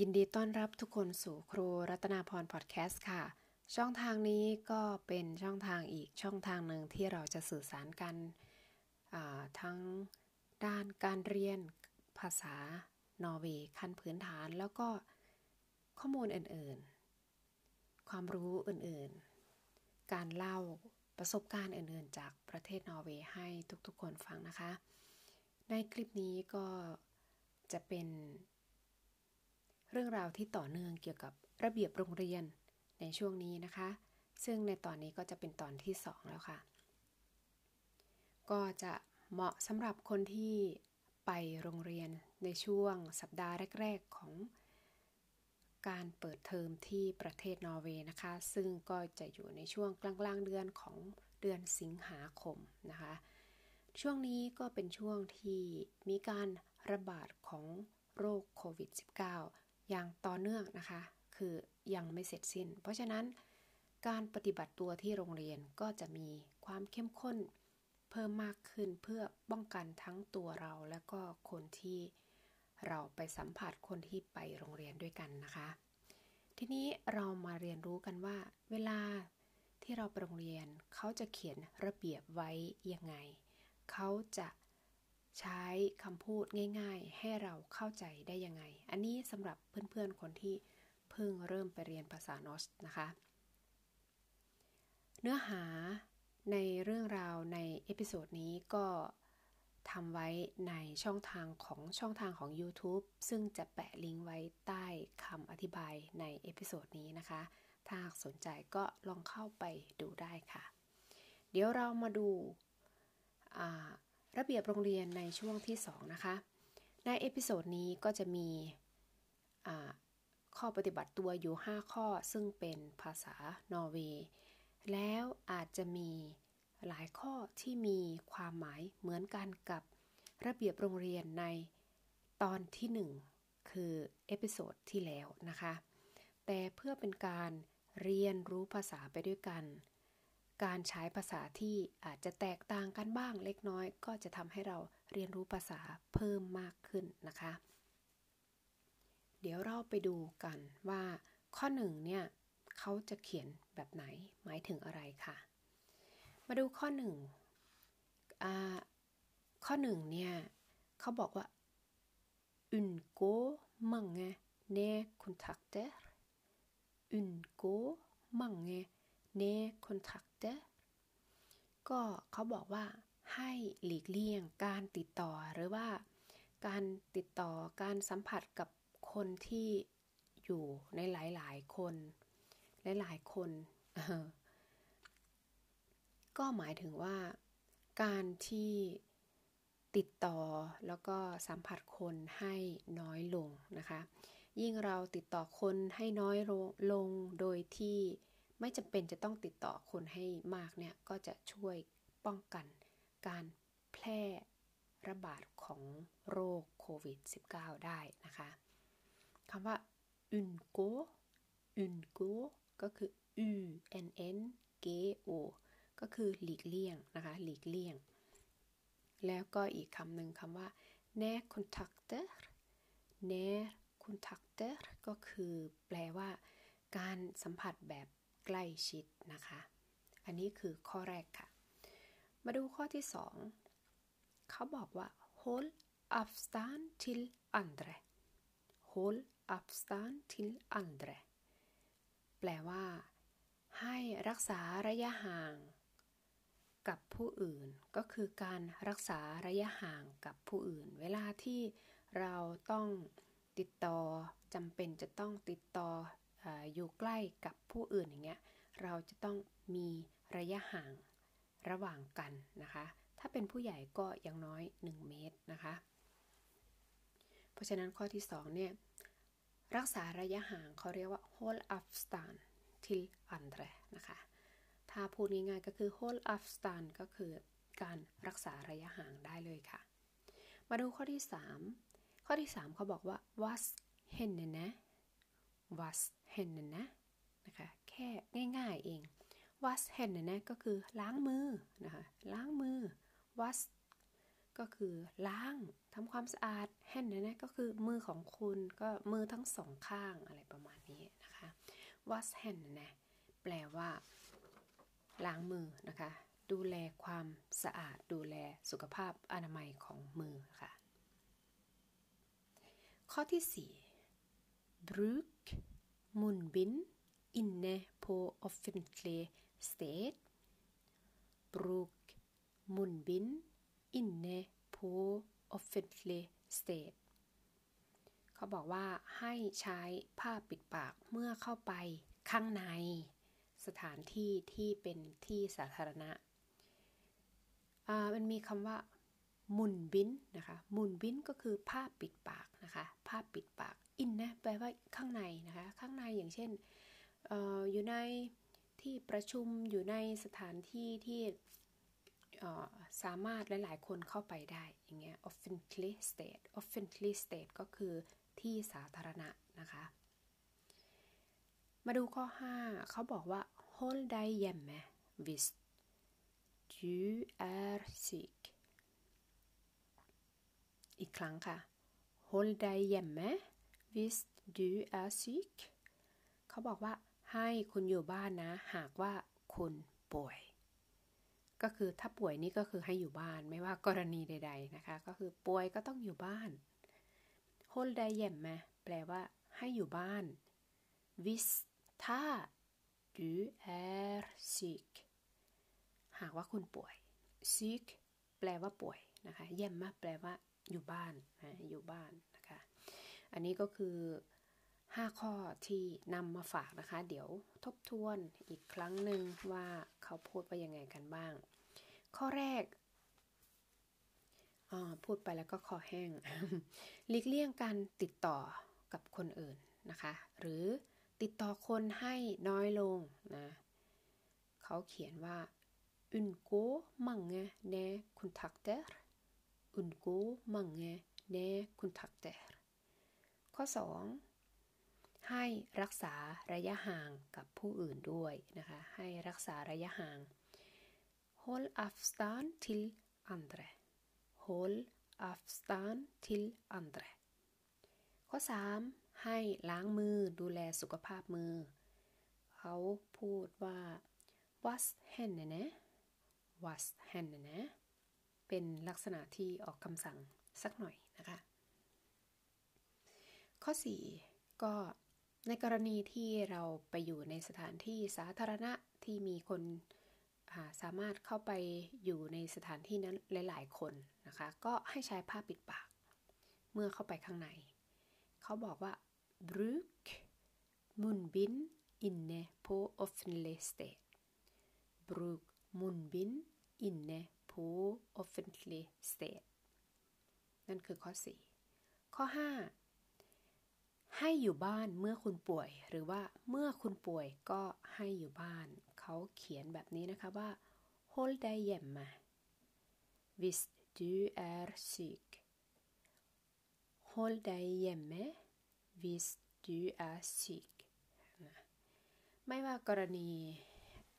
ยินดีต้อนรับทุกคนสู่ครูรัตนาพรพอดแคสต์ค่ะ ช่องทางนี้ก็เป็นช่องทางอีกช่องทางหนึ่งที่เราจะสื่อสารกันทั้งด้านการเรียนภาษานอร์เวย์ขั้นพื้นฐานแล้วก็ข้อมูลอื่นๆ ความรู้อื่นๆ การเล่าประสบการณ์อื่นๆ จากประเทศนอร์เวย์ให้ทุกๆคนฟังนะคะ ในคลิปนี้ก็จะเป็น เรื่องราวที่ต่อเนื่องเกี่ยวกับระเบียบโรงเรียนในช่วงนี้นะคะ ซึ่งในตอนนี้ก็จะเป็นตอนที่ 2 แล้วค่ะ ก็จะเหมาะสำหรับคนที่ไปโรงเรียนในช่วงสัปดาห์แรก ๆ ของการเปิดเทอมที่ประเทศนอร์เวย์นะคะ ซึ่งก็จะอยู่ในช่วงกลางๆเดือนของเดือนสิงหาคมนะคะ ช่วงนี้ก็เป็นช่วงที่มีการระบาดของโรคโควิด -19 อย่างต่อเนื่องนะคะ คือยังไม่เสร็จสิ้น เพราะฉะนั้นการปฏิบัติตัวที่โรงเรียนก็จะมีความเข้มข้นเพิ่มมากขึ้นเพื่อป้องกันทั้งตัวเราและก็คนที่เราไปสัมผัสคนที่ไปโรงเรียนด้วยกันนะคะ ทีนี้เรามาเรียนรู้กันว่า เวลาที่เราไปโรงเรียนเขาจะเขียนระเบียบไว้ยังไง เขาจะ ใช้คำพูดง่าย ๆ ให้เราเข้าใจได้ยังไง อันนี้สำหรับเพื่อนๆคนที่เพิ่งเริ่มไปเรียนภาษานอสนะคะ เนื้อหาในเรื่องราวใน episode นี้ก็ทำไว้ในช่องทางของช่องทางของ YouTube ซึ่งจะแปะลิงก์ไว้ใต้คำอธิบายใน episode นี้นะคะ ถ้าสนใจก็ลองเข้าไปดูได้ค่ะ เดี๋ยวเรามาดู ระเบียบโรงเรียนในช่วงที่ 2 นะคะ ใน episode นี้ก็จะมีข้อปฏิบัติตัวอยู่ 5 ข้อซึ่งเป็นภาษานอร์เวย์แล้วอาจจะมีหลายข้อที่มีความหมายเหมือนกันกับระเบียบโรงเรียนในตอนที่ 1 คือ episode ที่แล้วนะคะ แต่เพื่อเป็นการเรียนรู้ภาษาไปด้วยกัน การใช้ภาษาที่อาจจะแตกต่างกันบ้างเล็กน้อย ก็จะทำให้เราเรียนรู้ภาษาเพิ่มมากขึ้นนะคะ เดี๋ยวเราไปดูกันว่า ข้อหนึ่งเนี่ยเขาจะเขียนแบบไหนหมายถึงอะไรค่ะ มาดูข้อหนึ่งข้อหนึ่งเนี่ยเขาบอกว่า undgå mange nærkontakter undgå mange nærkontakter ก็เขาบอกว่าให้หลีกเลี่ยงการติดต่อหรือว่าการติดต่อการสัมผัสกับคนที่อยู่ในหลายๆคน หลายๆคน ก็หมายถึงว่าการที่ติดต่อแล้วก็สัมผัสคนให้น้อยลงนะคะ ยิ่งเราติดต่อคนให้น้อยลงโดยที่ ไม่จำเป็นจะต้องติดต่อคนให้มากเนี่ยก็จะช่วยป้องกันการแพร่ระบาดของโรคโควิด -19 ได้นะคะคำว่า un go un go ก็คือ u n n g o ก็คือหลีกเลี่ยงนะคะหลีกเลี่ยง แล้วก็อีกคำหนึ่งคำว่า nä kontakter nä kontakter ก็คือแปลว่า การสัมผัสแบบ ใกล้ชิดนะคะ อันนี้คือข้อแรกค่ะ มาดูข้อที่ 2 เขาบอกว่า hold avstand till andre hold avstand till andre แปลว่า ให้รักษาระยะห่าง กับผู้อื่น ก็คือการรักษาระยะห่างกับผู้อื่น เวลาที่เราต้องติดต่อจำเป็นจะต้องติดต่อ อยู่ใกล้กับผู้อื่นอย่างเงี้ยเราจะต้องมีระยะห่างระหว่างกันนะคะ ถ้าเป็นผู้ใหญ่ก็อย่างน้อย 1 เมตรนะคะ เพราะฉะนั้นข้อที่2เนี่ยรักษาระยะห่างเขาเรียกว่า hold afstand till andre นะคะ ถ้าพูดง่ายๆก็คือ hold afstand ก็คือการรักษาระยะห่างได้เลยค่ะ มาดูข้อที่ 3 ข้อที่ 3 เขาบอกว่า was henne was henne นะคะแค่ง่ายๆเอง was henne ก็คือล้างมือนะคะล้างมือ was ก็คือล้างทำความสะอาด hand นะก็คือมือของคุณก็มือทั้งสองข้างอะไรประมาณนี้นะคะ was hand นะแปลว่า ล้างมือนะคะ ดูแลความสะอาดดูแลสุขภาพอนามัยของมือค่ะ ข้อที่ 4 bruk munnbind inne på offentlig sted bruk munnbind inne på offentlig sted เขาบอกว่าให้ใช้ผ้าปิดปากเมื่อเข้าไปข้างใน สถานที่ที่เป็นที่สาธารณะ มันมีคำว่า มุนบินนะคะมุนบินก็คือผ้าปิดปากนะคะผ้าปิดปากอินนะแปลว่าข้างในนะคะข้างในอย่างเช่นอออยู่ในที่ประชุมอยู่ในสถานที่ที่สามารถหลาย ๆ คนเข้าไปได้อย่างเงี้ย offently state offently state ก็คือที่สาธารณะนะคะ มาดูข้อ 5 เขาบอกว่า hold dig hjemme hvis du er syk อีกครั้งค่ะ hold dig hjemme hvis du er syk เขาบอกว่าให้คุณอยู่บ้านนะ หากว่าคุณป่วย ก็คือถ้าป่วยนี่ก็คือให้อยู่บ้านไม่ว่ากรณีใด ๆนะคะ ก็คือป่วยก็ต้องอยู่บ้าน hold dig hjemme แปลว่า ให้อยู่บ้าน hvis ถ้า du är syk หากว่าคุณป่วย syk แปลว่าป่วยนะคะ hjemme แปลว่า อยู่บ้านนะอยู่บ้านนะคะ อันนี้ก็คือ 5 ข้อที่นำมาฝากนะคะ เดี๋ยวทบทวนอีกครั้งหนึ่งว่าเขาพูดว่ายังไงกันบ้าง ข้อแรกพูดไปแล้วก็คอแห้งหลีกเลี่ยงการติดต่อกับคนอื่นนะคะ หรือติดต่อคนให้น้อยลงนะเขาเขียนว่า undgå mange ne kontakter undgå mange ne kontakter ข้อ 2 ให้รักษาระยะห่างกับผู้อื่นด้วยนะคะให้รักษาระยะห่าง hold afstand till andre hold afstand till andre ข้อ 3 ให้ล้างมือดูแลสุขภาพมือ เขาพูดว่า wash händerna wash händerna เป็นลักษณะที่ออกคำสั่งสักหน่อยนะคะ ข้อ 4 ก็ในกรณีที่เราไปอยู่ในสถานที่สาธารณะที่มีคนสามารถเข้าไปอยู่ในสถานที่นั้นหลาย ๆ คนนะคะ ก็ให้ใช้ผ้าปิดปาก เมื่อเข้าไปข้างใน เขาบอกว่า bruk munnbind inne på offentlig sted bruk munnbind inne på offentlig sted นั่นคือข้อ 4 ข้อ 5 ให้อยู่บ้านเมื่อคุณป่วย หรือว่าเมื่อคุณป่วยก็ให้อยู่บ้าน เขาเขียนแบบนี้นะคะว่า hold dig hjemme hvis du är syk hold dig hjemme hvis du är syk ไม่ว่ากรณี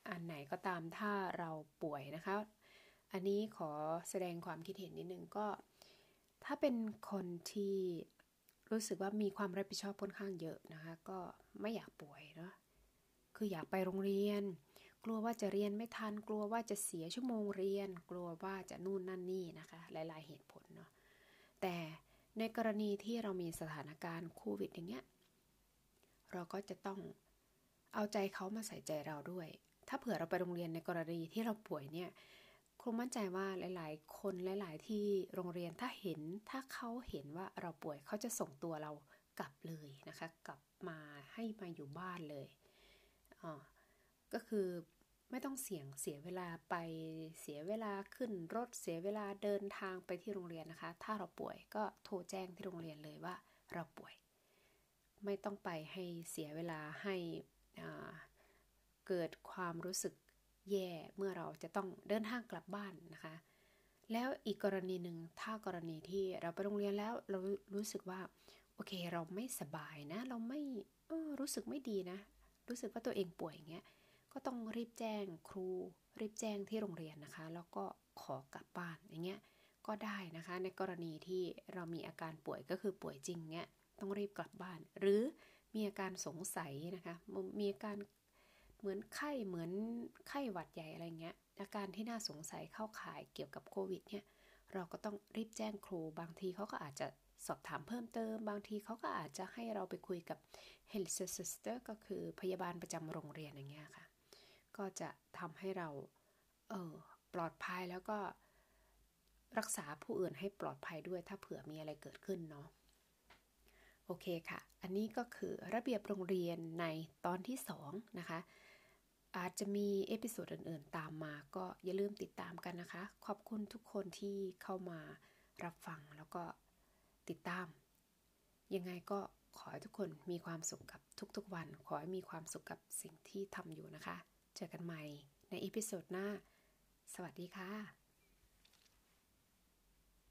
อันไหนก็ตามถ้าเราป่วยนะคะ อันนี้ขอแสดงความคิดเห็นนิดนึงก็ ถ้าเป็นคนที่รู้สึกว่ามีความรับผิดชอบค่อนข้างเยอะนะคะ ก็ไม่อยากป่วยเนาะคืออยากไปโรงเรียน กลัวว่าจะเรียนไม่ทัน กลัวว่าจะเสียชั่วโมงเรียน กลัวว่าจะนู่นนั่นนี่นะคะ หลาย ๆเหตุผลเนาะแต่ในกรณีที่เรามีสถานการณ์โควิดอย่างเงี้ยเราก็จะต้องเอาใจเขามาใส่ใจเราด้วย ถ้าเผื่อเราไปโรงเรียนในกรณีที่เราป่วยเนี่ย รูมั่นใจว่าหลาย ๆ คนหลาย ๆ ที่โรงเรียนถ้าเห็นถ้าเขาเห็นว่าเราป่วยเขาจะส่งตัวเรากลับเลยนะคะ กลับมาให้มาอยู่บ้านเลยอ๋อก็คือไม่ต้องเสี่ยงเสียเวลาไปเสียเวลาขึ้นรถเสียเวลาเดินทางไปที่โรงเรียนนะคะ ถ้าเราป่วยก็โทรแจ้งที่โรงเรียนเลยว่าเราป่วย ไม่ต้องไปให้เสียเวลาให้เกิดความรู้สึก แย่เมื่อเราจะต้องเดินทางกลับบ้านนะคะ แล้วอีกกรณีหนึ่งถ้ากรณีที่เราไปโรงเรียนแล้วเรารู้สึกว่าโอเคเราไม่สบายนะ เราไม่รู้สึกไม่ดีนะ รู้สึกว่าตัวเองป่วยอย่างเงี้ยก็ต้องรีบแจ้งครู รีบแจ้งที่โรงเรียนนะคะ แล้วก็ขอกลับบ้านอย่างเงี้ยก็ได้นะคะ ในกรณีที่เรามีอาการป่วยก็คือป่วยจริงเนี้ยต้องรีบกลับบ้าน หรือมีอาการสงสัยนะคะ มีอาการ เหมือนไข้เหมือนไข้หวัดใหญ่อะไรเงี้ย อาการที่น่าสงสัยเข้าข่ายเกี่ยวกับโควิดเนี่ยเราก็ต้องรีบแจ้งครู บางทีเขาก็อาจจะสอบถามเพิ่มเติม บางทีเขาก็อาจจะให้เราไปคุยกับ health sister ก็คือพยาบาลประจำโรงเรียนอย่างเงี้ยค่ะ ก็จะทำให้เราเออปลอดภัยแล้วก็รักษาผู้อื่นให้ปลอดภัยด้วยถ้าเผื่อมีอะไรเกิดขึ้นเนาะโอเคค่ะ อันนี้ก็คือระเบียบโรงเรียนในตอนที่ 2 นะคะ อาจจะมี episode อื่นๆ ตามมาก็อย่าลืมติดตามกันนะคะ ขอบคุณทุกคนที่เข้ามารับฟังแล้วก็ติดตาม ยังไงก็ขอให้ทุกคนมีความสุขกับทุกๆวัน ขอให้มีความสุขกับสิ่งที่ทำอยู่นะคะ เจอกันใหม่ในอีพิโซดหน้า สวัสดีค่ะ